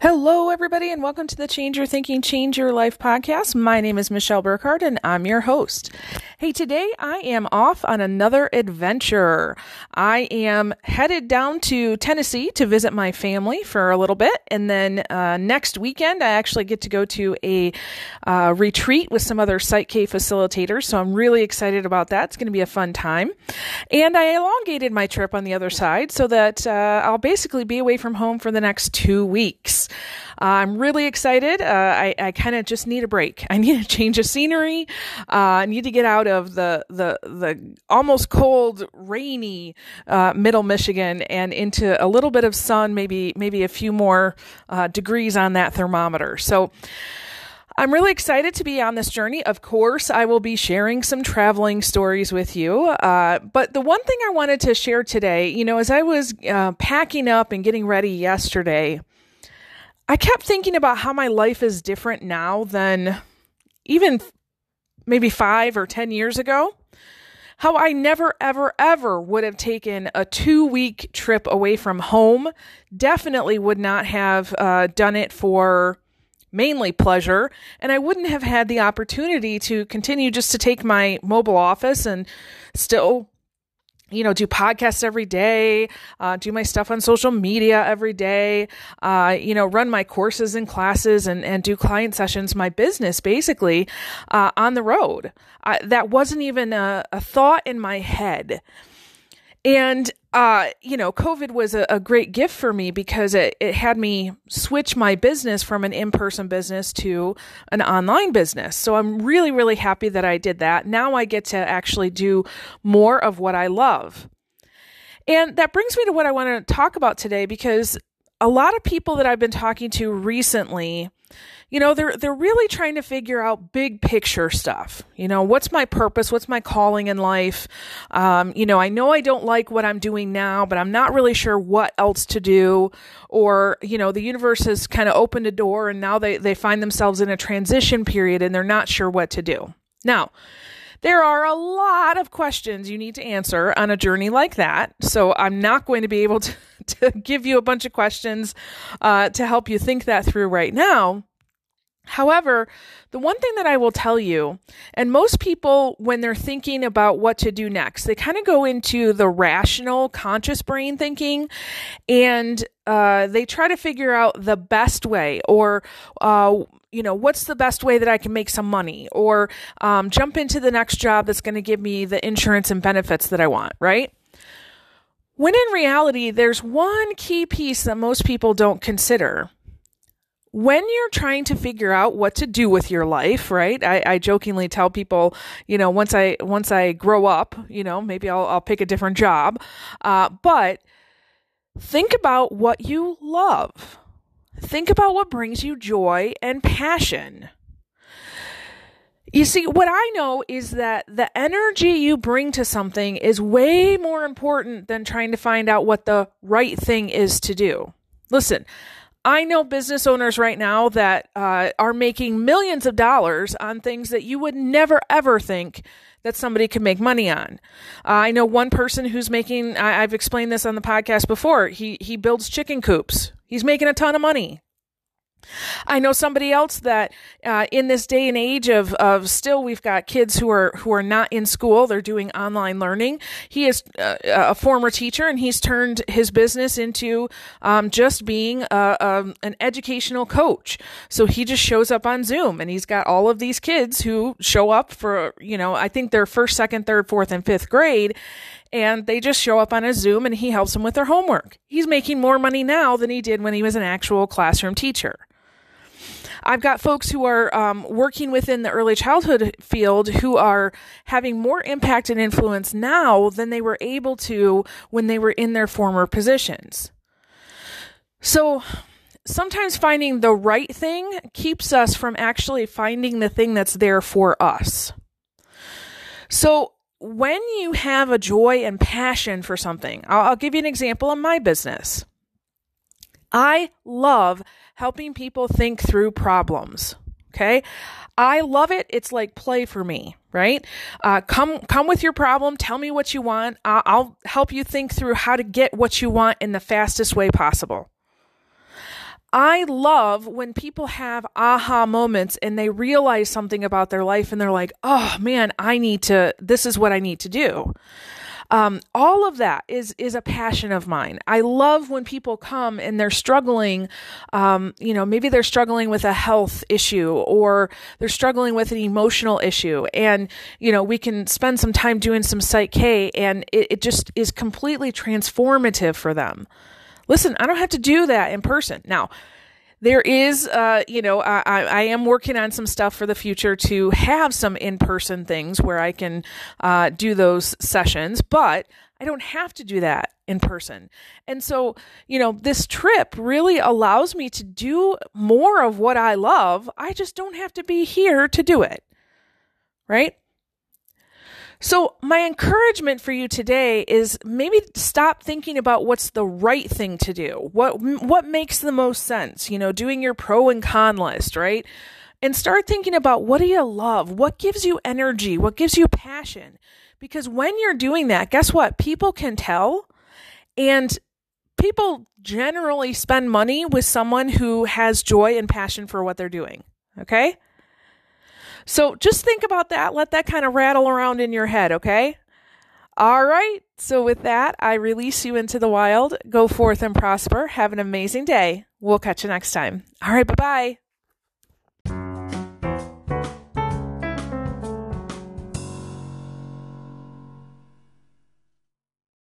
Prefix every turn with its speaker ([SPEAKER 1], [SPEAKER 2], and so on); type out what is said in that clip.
[SPEAKER 1] Hello, everybody, and welcome to the Change Your Thinking, Change Your Life podcast. My name is Michelle Burkhardt, and I'm your host. Hey, today I am off on another adventure. I am headed down to Tennessee to visit my family for a little bit, and then uh, next weekend I actually get to go to a uh, retreat with some other Psych K facilitators. So I'm really excited about that. It's going to be a fun time. And I elongated my trip on the other side so that uh, I'll basically be away from home for the next two weeks. Uh, I'm really excited. Uh, I, I kind of just need a break. I need a change of scenery. Uh, I need to get out of the the the almost cold, rainy uh, Middle Michigan and into a little bit of sun. Maybe maybe a few more uh, degrees on that thermometer. So. I'm really excited to be on this journey. Of course, I will be sharing some traveling stories with you. Uh, but the one thing I wanted to share today, you know, as I was uh, packing up and getting ready yesterday, I kept thinking about how my life is different now than even maybe five or 10 years ago. How I never, ever, ever would have taken a two week trip away from home. Definitely would not have uh, done it for mainly pleasure. And I wouldn't have had the opportunity to continue just to take my mobile office and still you know, do podcasts every day, uh, do my stuff on social media every day, uh, you know, run my courses and classes and, and do client sessions, my business basically uh, on the road. that wasn't even a, a thought in my head. And, uh, you know, COVID was a, a, great gift for me because it, it had me switch my business from an in person business to an online business. So I'm really, really happy that I did that. Now I get to actually do more of what I love. And that brings me to what I want to talk about today because a lot of people that I've been talking to recently you know they're they're really trying to figure out big picture stuff. You know what's my purpose? What's my calling in life? Um, you know i know i don't like what i'm doing now but i'm not really sure what else to do. Or you know the universe has kind of opened a door and now they, they find themselves in a transition period and they're not sure what to do. Now there are a lot of questions you need to answer on a journey like that. So I'm not going to be able to, to give you a bunch of questions uh, to help you think that through right now. However, the one thing that I will tell you, and most people, when they're thinking about what to do next, they kind of go into the rational, conscious brain thinking and uh, they try to figure out the best way or, uh, you know, what's the best way that I can make some money or um, jump into the next job that's going to give me the insurance and benefits that I want, right? When in reality, there's one key piece that most people don't consider when you're trying to figure out what to do with your life, right? I, I, jokingly tell people, you know, once I once I grow up, you know, maybe I'll I'll pick a different job. Uh, but think about what you love. Think about what brings you joy and passion. You see, what I know is that the energy you bring to something is way more important than trying to find out what the right thing is to do. Listen, I know business owners right now that uh, are making millions of dollars on things that you would never ever think that somebody could make money on. Uh, I know one person who's making. I, I've explained this on the podcast before. He he builds chicken coops. He's making a ton of money. I know somebody else that uh, in this day and age of, of still we've got kids who are who are not in school they're doing online learning. He is uh, a former teacher and he's turned his business into um, just being a, a, an educational coach. So he just shows up on Zoom and he's got all of these kids who show up for you know I think they're first, second, third, fourth, and fifth grade and they just show up on a Zoom and he helps them with their homework. He's making more money now than he did when he was an actual classroom teacher. I've got folks who are um, working within the early childhood field who are having more impact and influence now than they were able to when they were in their former positions. So, sometimes finding the right thing keeps us from actually finding the thing that's there for us. So, when you have a joy and passion for something, I'll, I'll give you an example in my business. I love helping people think through problems. Okay. I love it. It's like play for me, right? Uh, come, come with your problem. Tell me what you want. I'll, I'll help you think through how to get what you want in the fastest way possible. I love when people have aha moments and they realize something about their life and they're like, oh man, I need to, this is what I need to do. Um, all of that is is a passion of mine. I love when people come and they're struggling. Um, you know, maybe they're struggling with a health issue or they're struggling with an emotional issue, and you know, we can spend some time doing some Psych K, and it, it just is completely transformative for them. Listen, I don't have to do that in person. Now, there is, uh, you know, I, I am working on some stuff for the future to have some in person things where I can uh, do those sessions, but I don't have to do that in person. And so, you know, this trip really allows me to do more of what I love. I just don't have to be here to do it. Right? So, my encouragement for you today is maybe stop thinking about what's the right thing to do. What what makes the most sense, you know, doing your pro and con list, right? And start thinking about what do you love? What gives you energy? What gives you passion? Because when you're doing that, guess what? People can tell and people generally spend money with someone who has joy and passion for what they're doing. Okay? So just think about that. Let that kind of rattle around in your head, okay? All right. So with that, I release you into the wild. Go forth and prosper. Have an amazing day. We'll catch you next time. All right. Bye bye.